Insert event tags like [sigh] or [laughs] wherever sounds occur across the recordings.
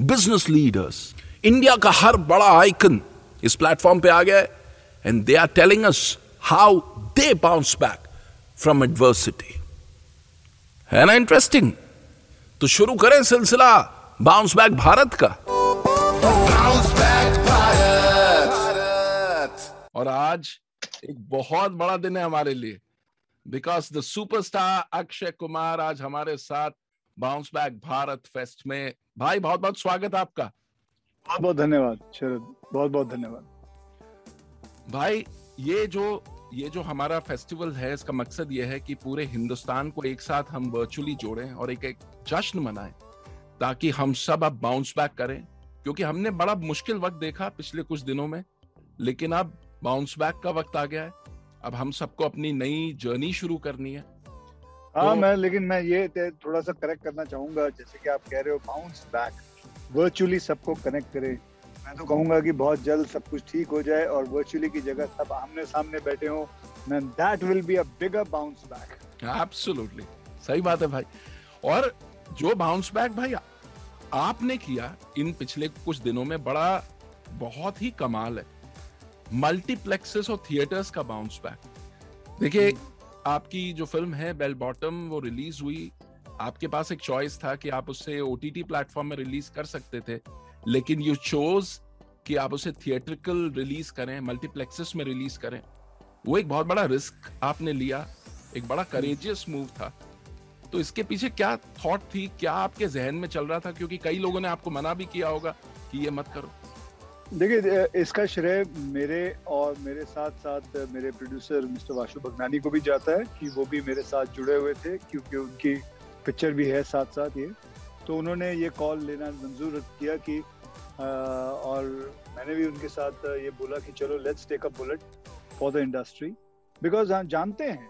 business leaders India का हर बड़ा आइकन इस प्लेटफॉर्म पे आ गया है and they are telling us how they bounce back from adversity है ना इंटरेस्टिंग तो शुरू करें सिलसिला बाउंस बैक भारत का Bounce back भारत. और आज एक बहुत बड़ा दिन है हमारे लिए। Because the superstar Akshay Kumar आज हमारे साथ बाउंस बैक भारत फेस्ट में। भाई बहुत बहुत स्वागत आपका। बहुत बहुत धन्यवाद शरद। बहुत बहुत धन्यवाद। भाई ये जो ये जो हमारा फेस्टिवल है इसका मकसद ये है कि पूरे हिंदुस्तान को एक साथ हम वर्चुअली जोड़ें और एक एक जश्न मनाएँ ताकि हम सब अब बाउंस बैक करें। क्योंकि हमने बड़ा मुश्किल वक्त देखा पिछले कुछ दिनों में लेकिन अब बाउंस बैक का वक्त आ गया है। अब हम सबको अपनी नई जर्नी शुरू करनी है। हाँ तो- मैं लेकिन मैं ये थोड़ा सा करेक्ट करना चाहूँगा जैसे कि आप कह रहे हो बाउंस बैक वर्चुअली सबको कनेक्ट करे। मैं तो कहूँगा कि बहुत जल्द सब कुछ ठीक हो जाए और वर्चुअली की जगह सब आमने सामने बैठे हो man that will be a bigger bounce back absolutely सही बात है भाई। और जो बाउंस बैक भाई आपने किया इन पिछले कुछ दिनों में बड़ा बहुत ही कमाल है। मल्टीप्लेक्सेस और थिएटर्स का बाउंस बैक देखिए आपकी जो फ़िल्म है बेल बॉटम वो रिलीज़ हुई। आपके पास एक चॉइस था कि आप उसे ओटीटी प्लेटफॉर्म में रिलीज़ कर सकते थे, लेकिन यू चोज कि आप उसे थिएट्रिकल रिलीज़ करें मल्टीप्लेक्सेस में रिलीज़ करें। वो एक बहुत बड़ा रिस्क आपने लिया, एक बड़ा करेजियस मूव था। तो इसके पीछे क्या थॉट थी, क्या आपके जहन में चल रहा था? क्योंकि कई लोगों ने आपको मना भी किया होगा कि ये मत करो। देखिए इसका श्रेय मेरे और मेरे साथ साथ मेरे प्रोड्यूसर मिस्टर वाशु भगनानी को भी जाता है कि वो भी मेरे साथ जुड़े हुए थे क्योंकि उनकी पिक्चर भी है साथ साथ ये। तो उन्होंने ये कॉल लेना मंजूर किया कि आ, और मैंने भी उनके साथ ये बोला कि चलो let's take a bullet for the industry because हम जानते हैं।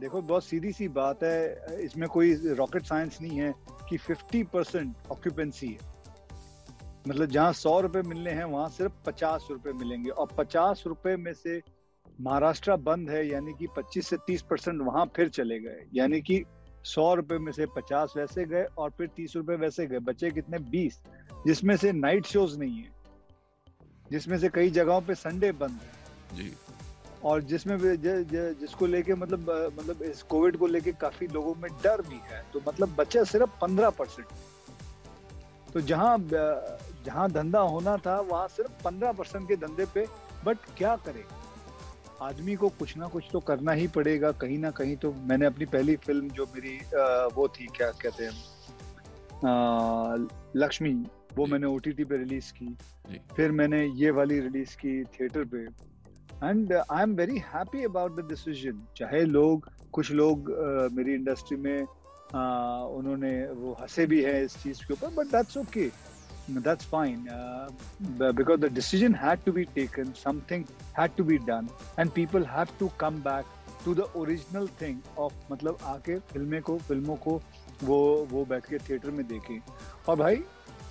देखो बहुत सीधी सी बात है इसमें कोई रॉकेट साइंस नहीं है कि 50 परसेंट ऑक्यूपेंसी है। मतलब जहाँ सौ रुपए मिलने हैं वहाँ सिर्फ़ पचास रुपए मिलेंगे। और पचास रुपए में से महाराष्ट्र बंद है यानी कि 25 से 30 परसेंट वहाँ फिर चले गए। यानी कि सौ रुपए में से पचास वैसे गए और फिर तीस रुपए वैसे गए। बचे कितने? बीस। जिसमें से नाइट शोज़ नहीं है। जिसमें से कई जगहों पे संडे बंद है। जी। और जिसमें ज, ज, जिसको लेके मतलब मतलब इस कोविड को लेके काफ़ी लोगों में डर भी है। तो मतलब बचा सिर्फ़ पंद्रह परसेंट। तो जहाँ जहाँ धंधा होना था वहाँ सिर्फ़ पंद्रह परसेंट के धंधे पे बट क्या करे? आदमी को कुछ ना कुछ तो करना ही पड़ेगा कहीं ना कहीं तो मैंने अपनी पहली फ़िल्म जो मेरी अ, वो थी क्या कहते हैं लक्ष्मी वो। मैंने ओटीटी पे रिलीज़ की। फिर मैंने ये वाली रिलीज़ की थिएटर पे। And I am very happy about the decision चाहे लोग कुछ लोग uh, मेरी इंडस्ट्री में उन्होंने वो हंसे भी है इस चीज़ के ऊपर but that's okay that's fine because the decision had to be taken something had to be done and people have to come back to the original thing of मतलब आके फ़िल्में को, फ़िल्मों को वो वो बैठ के थिएटर में देखें। और भाई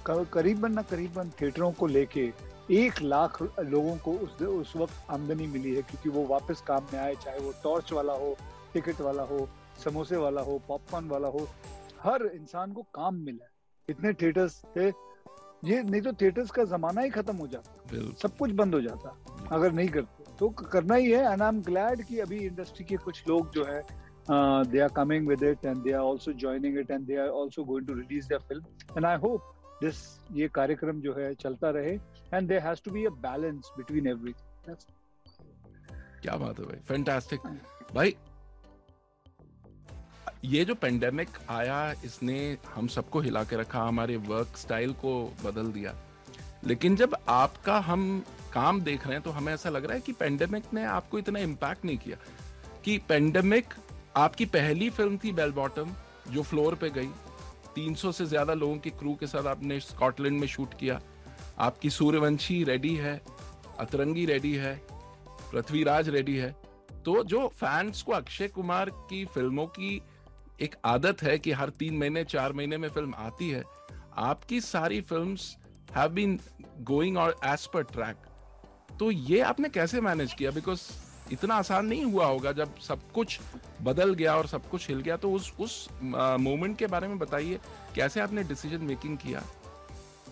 करीबन ना करीबन थिएटरों को लेके एक लाख लोगों को उस उस वक्त आमदनी मिली है, क्योंकि वो वापस काम में आए, चाहे वो टॉर्च वाला हो टिकट वाला हो समोसे वाला हो पॉपकॉर्न वाला हो हर इंसान को काम मिला है। इतने थिएटर्स थे ये नहीं तो थिएटर्स का जमाना ही खत्म हो जाता। सब कुछ बंद हो जाता अगर नहीं करते। तो करना ही है एंड आई एम ग्लैड कि अभी इंडस्ट्री के कुछ लोग जो है they are coming with it and they are also joining it and they are also going to release their film and I hope this ये कार्यक्रम जो है चलता रहे and there has to be a balance between everything क्या बात है भाई। फैंटास्टिक भाई ये जो पेंडेमिक आया, इसने हम सबको हिला के रखा, हमारे वर्क स्टाइल को बदल दिया। लेकिन जब आपका हम काम देख रहे हैं तो हमें ऐसा लग रहा है कि पेंडेमिक ने आपको इतना इम्पैक्ट नहीं किया। कि पेंडेमिक आपकी पहली फ़िल्म थी बेल बॉटम जो फ्लोर पे गई। 300 से ज़्यादा लोगों की क्रू के साथ आपने स्कॉटलैंड में शूट किया। आपकी सूर्यवंशी रेडी है अतरंगी रेडी है पृथ्वीराज रेडी है। तो जो फैंस को अक्षय कुमार की फ़िल्मों की एक आदत है कि हर तीन महीने, चार महीने में फ़िल्म आती है। आपकी सारी फिल्म्स हैव बीन गोइंग और एज पर ट्रैक तो ये आपने कैसे मैनेज किया? बिकॉज़ इतना आसान नहीं हुआ होगा जब सब कुछ बदल गया और सब कुछ हिल गया। तो उस उस मोमेंट के बारे में बताइए, कैसे आपने डिसीज़न मेकिंग किया?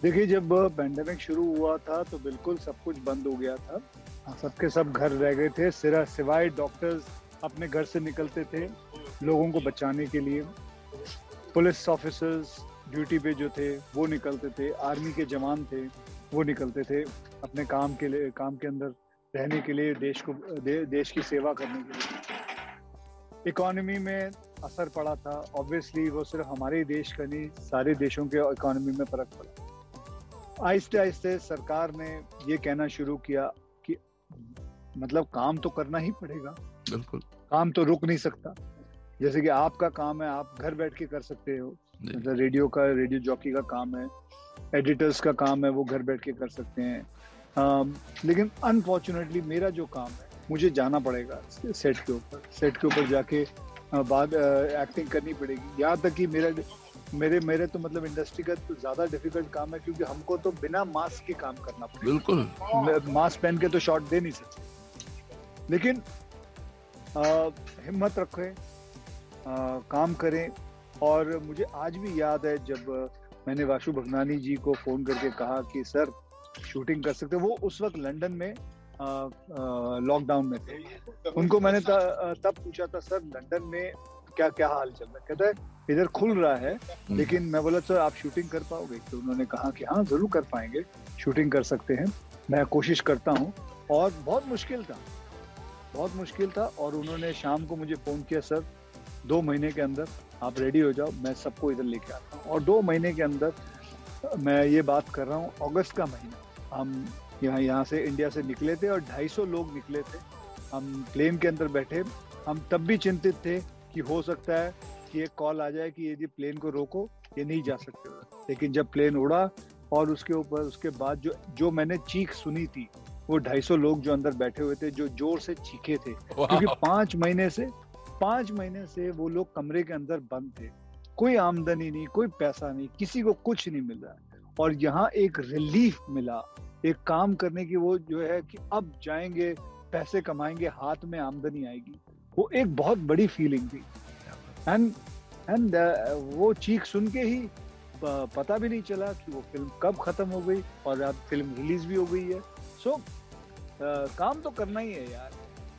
देखिए, जब पेंडेमिक शुरू हुआ था तो बिल्कुल सब कुछ बंद हो गया था। सबके सब घर रह गए थे। सिरा, सिवाय डॉक्टर्स अपने घर से निकलते थे। लोगों को बचाने के लिए पुलिस ऑफिसर्स ड्यूटी पे जो थे वो निकलते थे। आर्मी के जवान थे वो निकलते थे अपने काम के लिए काम के अंदर रहने के लिए देश को दे, देश की सेवा करने के लिए। इकोनॉमी में असर पड़ा था। ऑब्वियसली वो सिर्फ़ हमारे देश का नहीं सारे देशों के इकोनॉमी में फ़र्क पड़ा। आहिस्ते आहिस्ते सरकार ने ये कहना शुरू किया कि मतलब काम तो करना ही पड़ेगा। बिल्कुल। काम तो रुक नहीं सकता। जैसे कि आपका काम है आप घर बैठ के कर सकते हो। मतलब रेडियो का रेडियो जॉकी का काम है एडिटर्स का काम है वो घर बैठ के कर सकते हैं। आ, लेकिन अनफॉर्चुनेटली मेरा जो काम है मुझे जाना पड़ेगा सेट के ऊपर। सेट के ऊपर जाके बाद एक्टिंग करनी पड़ेगी। यहाँ तक कि मेरा मेरे मेरे तो मतलब इंडस्ट्री का तो ज़्यादा डिफ़िकल्ट काम है क्योंकि हमको तो बिना मास्क के काम करना पड़ेगा। बिल्कुल। मास्क पहन के तो शॉट दे नहीं सकते। लेकिन आ, हिम्मत रखें काम करें। और मुझे आज भी याद है जब मैंने वाशु भगनानी जी को फ़ोन करके कहा कि सर शूटिंग कर सकते वो उस वक्त लंदन में लॉकडाउन में थे। उनको मैंने त, तब पूछा था सर लंदन में क्या क्या हाल चल रहा है? कहता है इधर खुल रहा है हम्म। लेकिन मैं बोला सर आप शूटिंग कर पाओगे? तो उन्होंने कहा कि हाँ ज़रूर कर पाएँगे। शूटिंग कर सकते हैं। मैं कोशिश करता हूँ। और बहुत मुश्किल था। बहुत मुश्किल था। और उन्होंने शाम को मुझे फ़ोन किया सर दो महीने के अंदर आप रेडी हो जाओ मैं सबको इधर लेके आता हूँ। और दो महीने के अंदर मैं ये बात कर रहा हूँ अगस्त का महीना। हम यहाँ यहाँ से इंडिया से निकले थे और 250 लोग निकले थे। हम प्लेन के अंदर बैठे। हम तब भी चिंतित थे कि हो सकता है कि एक कॉल आ जाए कि ये जी प्लेन को रोको ये नहीं जा सकते। लेकिन जब प्लेन उड़ा और उसके ऊपर उसके बाद जो जो मैंने चीख सुनी थी वो 250 लोग जो अंदर बैठे हुए थे जो ज़ोर से चीखे थे। क्योंकि पाँच महीने से पाँच महीने से वो लोग कमरे के अंदर बंद थे। कोई आमदनी नहीं कोई पैसा नहीं किसी को कुछ नहीं मिल रहा और यहाँ एक रिलीफ मिला एक काम करने की वो जो है कि अब जाएँगे पैसे कमाएँगे हाथ में आमदनी आएगी। वो एक बहुत बड़ी फीलिंग थी। एंड एंड uh, वो चीख सुन के ही पता भी नहीं चला कि वो फ़िल्म कब खत्म हो गई और अब फ़िल्म रिलीज़ भी हो गई है। सो so, uh, काम तो करना ही है यार।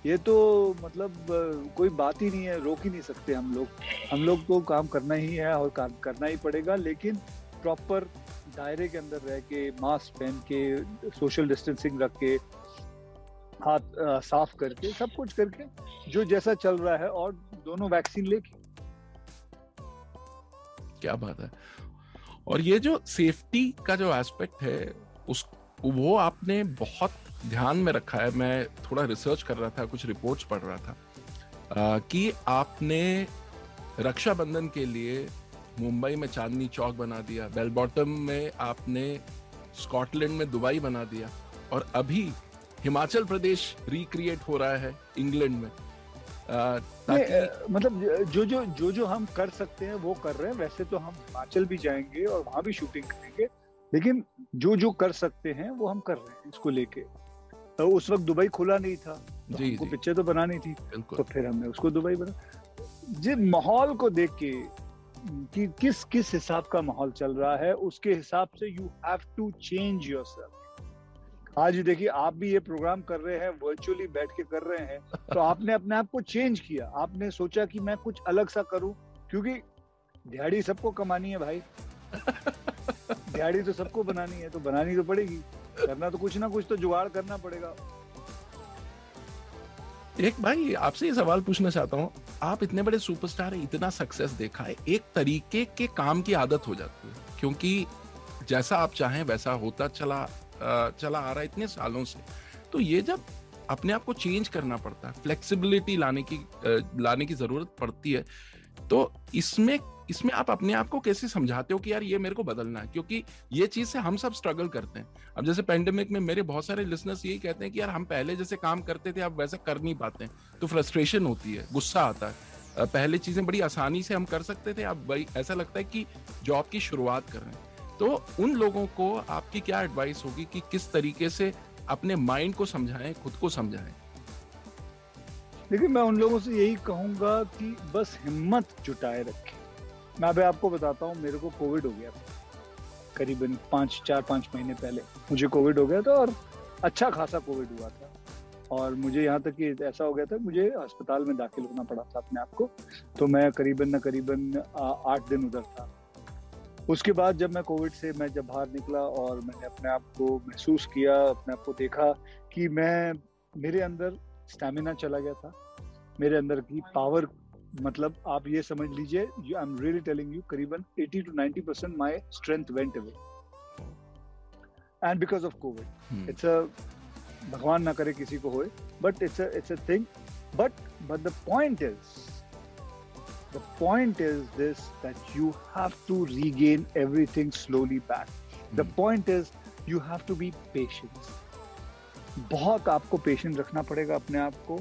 ये तो मतलब कोई बात ही नहीं है, रोक ही नहीं सकते हम लोग। हम लोग को काम करना ही है और काम करना ही पड़ेगा, लेकिन प्रॉपर दायरे के अंदर रह के मास्क पहन के सोशल डिस्टेंसिंग रख के, हाथ साफ़ करके, सब कुछ करके, जो जैसा चल रहा है और दोनों वैक्सीन लेके। क्या बात है। और ये जो सेफ्टी का जो एस्पेक्ट है, उस, वो आपने बहुत ध्यान में रखा है मैं थोड़ा रिसर्च कर रहा था कुछ रिपोर्ट्स पढ़ रहा था आ, कि आपने रक्षाबंधन के लिए मुंबई में चांदनी चौक बना दिया बेल बॉटम में आपने स्कॉटलैंड में दुबई बना दिया और अभी हिमाचल प्रदेश रिक्रिएट हो रहा है इंग्लैंड में। आ, ताकि मतलब जो जो जो जो हम कर सकते हैं वो कर रहे हैं वैसे तो हम हिमाचल भी जाएँगे और वहाँ भी शूटिंग करेंगे लेकिन जो जो कर सकते हैं वो हम कर रहे हैं इसको लेके। तो उस वक्त दुबई खुला नहीं था। तो जी, हमको पिक्चर तो बनानी थी। तो फिर हमने उसको दुबई बना। जिस माहौल को देख के कि किस किस हिसाब का माहौल चल रहा है उसके हिसाब से you have to change yourself आज देखिए आप भी ये प्रोग्राम कर रहे हैं वर्चुअली बैठ के कर रहे हैं तो आपने अपने आप को चेंज किया। आपने सोचा कि मैं कुछ अलग सा करूँ क्योंकि दिहाड़ी सबको कमानी है भाई। [laughs] दिहाड़ी तो सबको बनानी है तो बनानी तो पड़ेगी। करना तो कुछ ना कुछ तो जुगाड़ करना पड़ेगा। एक भाई, आपसे ये सवाल पूछना चाहता हूँ, आप इतने बड़े सुपरस्टार है, इतना सक्सेस देखा है, एक तरीके के काम की आदत हो जाती है, क्योंकि जैसा आप चाहें, वैसा होता चला चला आ रहा है इतने सालों से। तो ये जब अपने आप को चेंज करना पड़ता है फ्लेक्सिबिलिटी लाने की लाने की ज़रूरत पड़ती है तो इसमें इसमें आप अपने आप को कैसे समझाते हो कि यार ये मेरे को बदलना है? क्योंकि ये चीज़ से हम सब स्ट्रगल करते हैं। अब जैसे पेंडेमिक में मेरे बहुत सारे लिसनर्स यही कहते हैं कि यार हम पहले जैसे काम करते थे, अब वैसा कर नहीं पाते हैं। तो फ्रस्ट्रेशन होती है, गुस्सा आता है। पहले चीज़ें बड़ी आसानी से हम कर सकते थे, अब ऐसा लगता है कि जॉब की शुरुआत कर रहे हैं। तो उन लोगों को आपकी क्या एडवाइस होगी कि किस तरीके से अपने माइंड को समझाएँ, खुद को समझाएँ? देखिए, मैं उन लोगों से यही कहूँगा कि बस हिम्मत जुटाए रखें। मैं अभी आपको बताता हूँ, मेरे को कोविड हो गया करीबन पाँच, चार, पाँच महीने पहले। मुझे कोविड हो गया था और अच्छा खासा कोविड हुआ था। और मुझे यहाँ तक कि ऐसा हो गया था, मुझे अस्पताल में दाखिल होना पड़ा था अपने आप को। तो मैं करीबन न करीबन आठ दिन उधर था। उसके बाद जब मैं कोविड से मैं जब बाहर निकला और मैंने अपने आप को महसूस किया, अपने आप को देखा कि मैं, मेरे अंदर स्टेमिना चला गया था। मेरे अंदर की पावर मतलब आप ये समझ लीजिए I am really telling you करीबन 80 to 90 percent my strength went away and because of Covid it's a भगवान ना करे किसी को होए but it's it's a thing but but the point is the point is this that you have to regain everything slowly back. Mm. the point is you have to be patient. बहुत आपको patient रखना पड़ेगा अपने आप को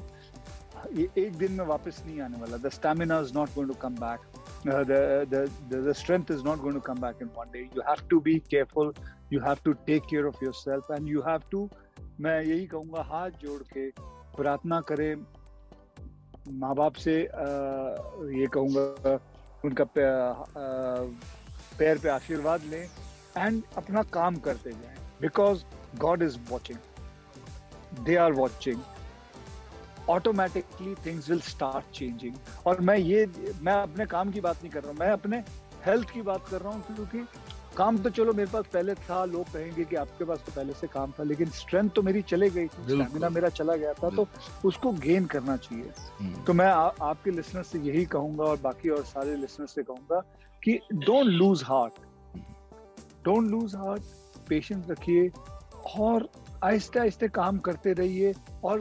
ये एक दिन में वापस नहीं आने वाला। The stamina is not going to come back the strength is not going to come back in one day. You have to be careful. You have to take care of yourself and you have to, मैं यही कहूँगा, हाथ जोड़ के प्रार्थना करें। माँ बाप से ये कहूँगा, उनका पैर पे आशीर्वाद लें एंड अपना काम करते जाएँ। Because God is watching they are watching automatically things will start changing और मैं ये मैं अपने काम की बात नहीं कर रहा हूँ मैं अपने हेल्थ की बात कर रहा हूँ क्योंकि काम तो चलो मेरे पास पहले था लोग कहेंगे कि आपके पास तो पहले से काम था लेकिन स्ट्रेंथ तो मेरी चले गई थी स्टेमिना मेरा चला गया था तो उसको गेन करना चाहिए। हम्म। तो मैं आ, आपके लिसनर से यही कहूँगा और बाकी और सारे लिसनर से कहूँगा कि don't lose heart don't lose heart patience रखिए और आहिस्ते आहिस्ते काम करते रहिए और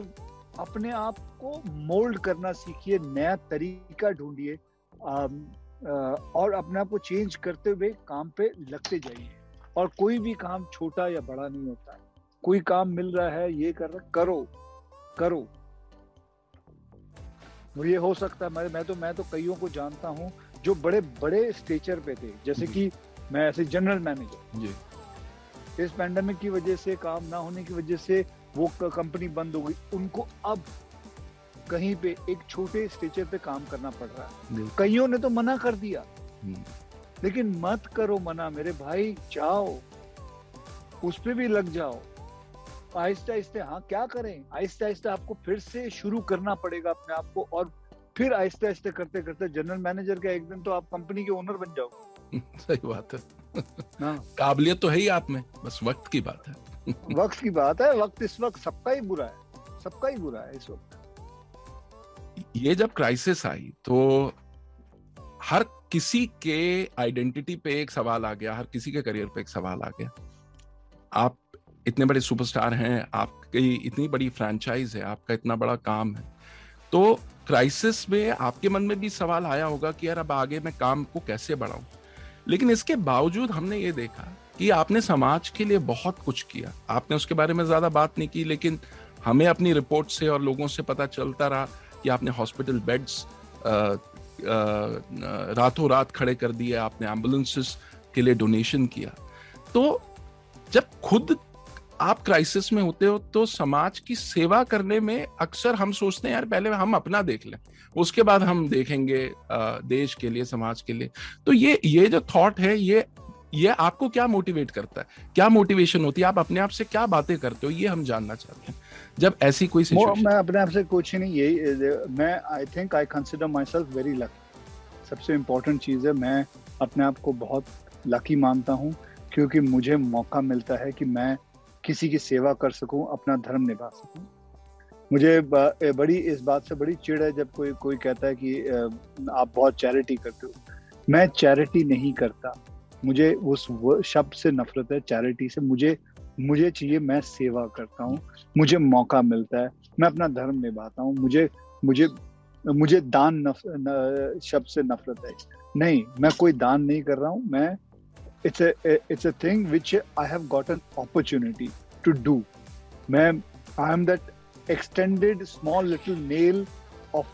अपने आप को मोल्ड करना सीखिए नया तरीका ढूंढिए और अपने आप को चेंज करते हुए काम पे लगते जाइए। और कोई भी काम छोटा या बड़ा नहीं होता। है कोई काम मिल रहा है ये कर रहा करो करो। ये हो सकता है मैं मैं तो मैं तो कईयों को जानता हूँ जो बड़े बड़े स्टेचर पे थे। जैसे कि मैं ऐसे जनरल मैनेजर जी। इस पैंडमिक की वजह से काम ना होने की वजह से वो कंपनी बंद हो गई। उनको अब कहीं पे एक छोटे स्टेचर पे काम करना पड़ रहा है। कईयों ने तो मना कर दिया। हम्म। लेकिन मत करो मना मेरे भाई जाओ। उस पे भी लग जाओ। आहिस्ते आहिस्ते हाँ क्या करें? आहिस्ते आहिस्ते आपको फिर से शुरू करना पड़ेगा अपने आप को और फिर आहिस्ते आहिस्ते करते करते जनरल मैनेजर का एक दिन तो आप कंपनी के ओनर बन जाओ [laughs] सही बात हाँ। काबिलियत तो है ही आप में बस वक्त की बात है। वक्त की बात है वक्त इस वक्त सबका ही बुरा है सबका ही बुरा है इस वक्त। ये जब क्राइसिस आई तो हर किसी के आइडेंटिटी पे एक सवाल आ गया हर किसी के करियर पे एक सवाल आ गया। आप इतने बड़े सुपरस्टार हैं आपकी इतनी बड़ी फ्रेंचाइज है आपका इतना बड़ा काम है। तो क्राइसिस में आपके मन में भी सवाल आया होगा कि यार अब आगे मैं काम को कैसे बढ़ाऊं? लेकिन इसके बावजूद हमने ये देखा कि आपने समाज के लिए बहुत कुछ किया। आपने उसके बारे में ज़्यादा बात नहीं की, लेकिन हमें अपनी रिपोर्ट से और लोगों से पता चलता रहा कि आपने हॉस्पिटल बेड्स रातों रात खड़े कर दिए, आपने एम्बुलेंसेस के लिए डोनेशन किया। तो जब खुद आप क्राइसिस में होते हो तो समाज की सेवा करने में अक्सर हम सोचते हैं यार पहले हम अपना देख लें उसके बाद हम देखेंगे देश के लिए समाज के लिए। तो ये ये जो थॉट है ये ये आपको क्या मोटिवेट करता है? क्या मोटिवेशन होती है? आप अपने आप से क्या बातें करते हो? ये हम जानना चाहते हैं। जब ऐसी कोई सिचुएशन मैं अपने आप से कुछ नहीं यही मैं I think I consider myself very lucky सबसे इम्पोर्टेंट चीज़ है मैं अपने आप को बहुत लकी मानता हूँ क्योंकि मुझे मौका मिलता है कि मैं किसी की सेवा कर सकूँ अपना धर्म निभा सकूँ। मुझे बड़ी इस बात से बड़ी चिड़ है जब कोई कोई कहता है कि आप बहुत चैरिटी करते हो। मैं चैरिटी नहीं करता। मुझे उस शब्द से नफरत है चैरिटी से। मुझे मुझे चाहिए मैं सेवा करता हूँ। मुझे मौका मिलता है। मैं अपना धर्म निभाता हूँ। मुझे मुझे मुझे दान नफ, शब्द से नफरत है। नहीं मैं कोई दान नहीं कर रहा हूँ। मैं it's it's a thing which I have got an opportunity to do मैं I am that extended small little nail of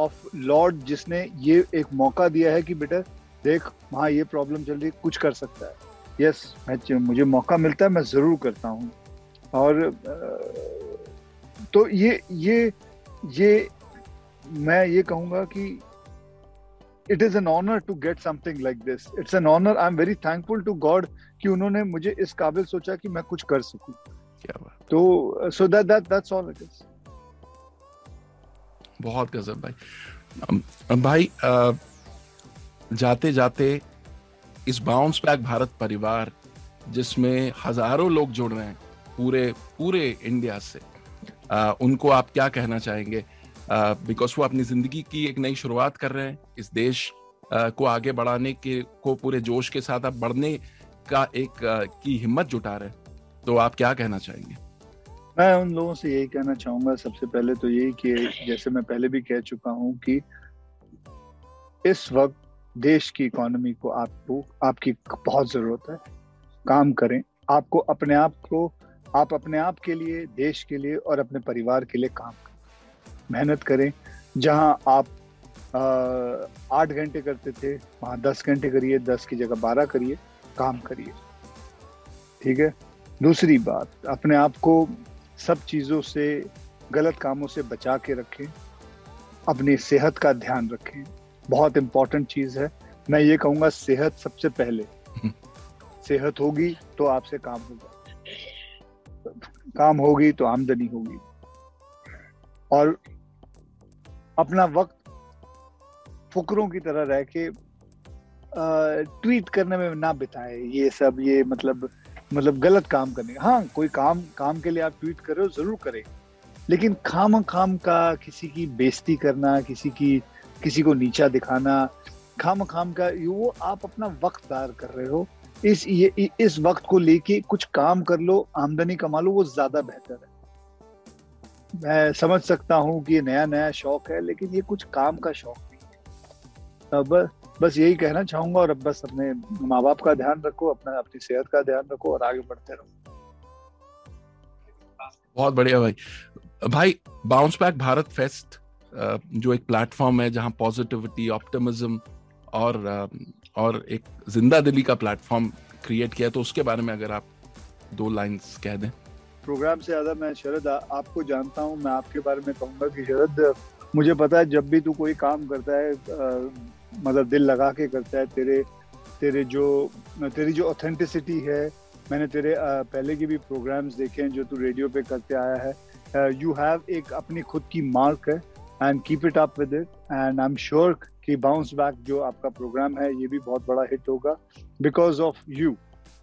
of Lord जिसने ये एक मौका दिया है कि बेटा देख, वहाँ ये प्रॉब्लम चल रही है, कुछ कर सकता है। यस मैं मुझे मौका मिलता है, मैं ज़रूर करता हूँ। और तो ये ये ये मैं ये कहूँगा कि it is an honour to get something like this it's an honour I am very thankful to God कि उन्होंने मुझे इस काबिल सोचा कि मैं कुछ कर सकूँ। क्या बात। तो so that that that's all it is बहुत गजब भाई। भाई अ, जाते जाते इस बाउंस बैक भारत परिवार जिसमें हज़ारों लोग जुड़ रहे हैं पूरे पूरे इंडिया से अ, उनको आप क्या कहना चाहेंगे? बिकॉज़ वो अपनी ज़िंदगी की एक नई शुरुआत कर रहे हैं। इस देश अ, को आगे बढ़ाने के को पूरे जोश के साथ आप बढ़ने का एक अ, की हिम्मत जुटा रहे हैं। तो आप क्या कहना चाहेंगे? मैं उन लोगों से यही कहना चाहूँगा सबसे पहले तो यही कि जैसे मैं पहले भी कह चुका हूँ कि इस वक्त देश की इकोनॉमी को आपको आपकी बहुत ज़रूरत है। काम करें। आपको अपने आप को आप अपने आप के लिए देश के लिए और अपने परिवार के लिए काम करें। मेहनत करें जहाँ आप आठ घंटे करते थे वहाँ दस घंटे करिए दस की जगह बारह करिए काम करिए। ठीक है? दूसरी बात अपने आप को सब चीज़ों से गलत कामों से बचा के रखें अपनी सेहत का ध्यान रखें। बहुत इंपॉर्टेंट चीज़ है। मैं ये कहूँगा सेहत सबसे पहले। [laughs] सेहत होगी तो आपसे काम होगा। काम होगी तो आमदनी होगी। और अपना वक्त फुकरों की तरह रह के ट्वीट करने में ना बिताए, ये सब, ये मतलब मतलब गलत काम करने हाँ कोई काम काम के लिए आप ट्वीट कर रहे हो, ज़रूर करें। लेकिन खाम खाम का किसी की बेइज्जती करना, किसी की, किसी को नीचा दिखाना खाम खाम का, ये वो आप अपना वक्त दार कर रहे हो। इस, ये, इस वक्त को लेके कुछ काम कर लो, आमदनी कमा लो, वो ज़्यादा बेहतर है। मैं समझ सकता हूँ कि नया नया शौक है, लेकिन ये कुछ काम का शौक नहीं है। अब बस यही कहना चाहूँगा और अब बस अपने माँ बाप का ध्यान रखो, अपना, अपनी सेहत का ध्यान रखो और आगे बढ़ते रहो। बहुत बढ़िया भाई। भाई बाउंस बैक भारत फेस्ट जो एक प्लेटफॉर्म है जहाँ पॉजिटिविटी ऑप्टिमिज्म और और एक ज़िंदा दिली का प्लेटफॉर्म क्रिएट किया तो उसके बारे में अगर आप दो लाइंस कह दें। प्रोग्राम से ज़्यादा मैं शरद, आपको जानता हूँ, मैं आपके बारे में कहूँगा कि शरद, मुझे पता है जब भी तू कोई काम करता है मतलब दिल लगा के करता है, तेरे तेरे जो, तेरी जो ऑथेंटिसिटी है, मैंने तेरे पहले के भी प्रोग्राम्स देखे हैं जो तू रेडियो पे करते आया है यू हैव एक अपनी खुद की मार्क है and keep it up with it and I am sure कि बाउंस बैक जो आपका प्रोग्राम है, ये भी बहुत बड़ा हिट होगा because of you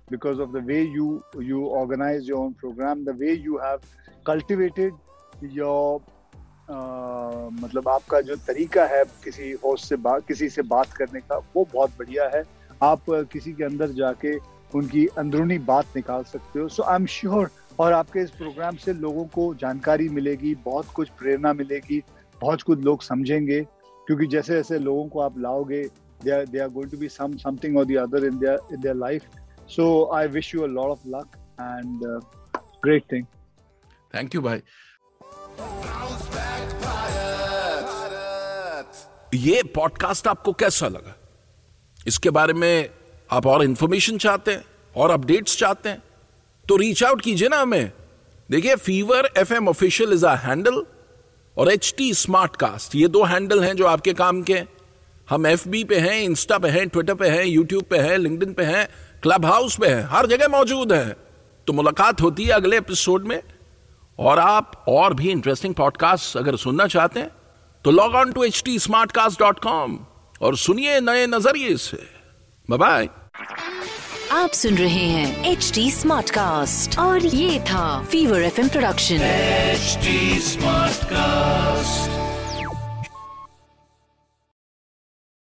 because of the way you you organize your own program the way you have cultivated your uh, मतलब आपका जो तरीका है किसी होस्ट से बात किसी से बात करने का वो बहुत बढ़िया है आप uh, किसी के अंदर जाके उनकी अंदरूनी बात निकाल सकते हो सो आई एम श्योर और आपके इस प्रोग्राम से लोगों को जानकारी मिलेगी बहुत कुछ प्रेरणा मिलेगी बहुत कुछ लोग समझेंगे क्योंकि जैसे जैसे लोगों को आप लाओगे are going to be some something or the other in their in their life so i wish you a lot of luck and uh, great thing. Thank you भाई Bounce back भारत ये पॉडकास्ट आपको कैसा लगा? इसके बारे में आप और इंफॉर्मेशन चाहते हैं और अपडेट्स चाहते हैं तो रीच आउट कीजिए ना हमें। देखिए Fever F M official is a handle और एच टी स्मार्ट कास्ट ये दो हैंडल हैं जो आपके काम के हम एफ़ बी पे हैं इंस्टा पे हैं ट्विटर पे हैं यूट्यूब पे हैं लिंक्डइन पे हैं क्लब हाउस में है हर जगह मौजूद है। तो मुलाकात होती है अगले एपिसोड में। और आप और भी इंटरेस्टिंग पॉडकास्ट अगर सुनना चाहते हैं तो log on to H T smart cast dot com और सुनिए नए नज़रिए से। बाय आप सुन रहे हैं एच टी स्मार्ट कास्ट और ये था Fever F production H smart Smartcast.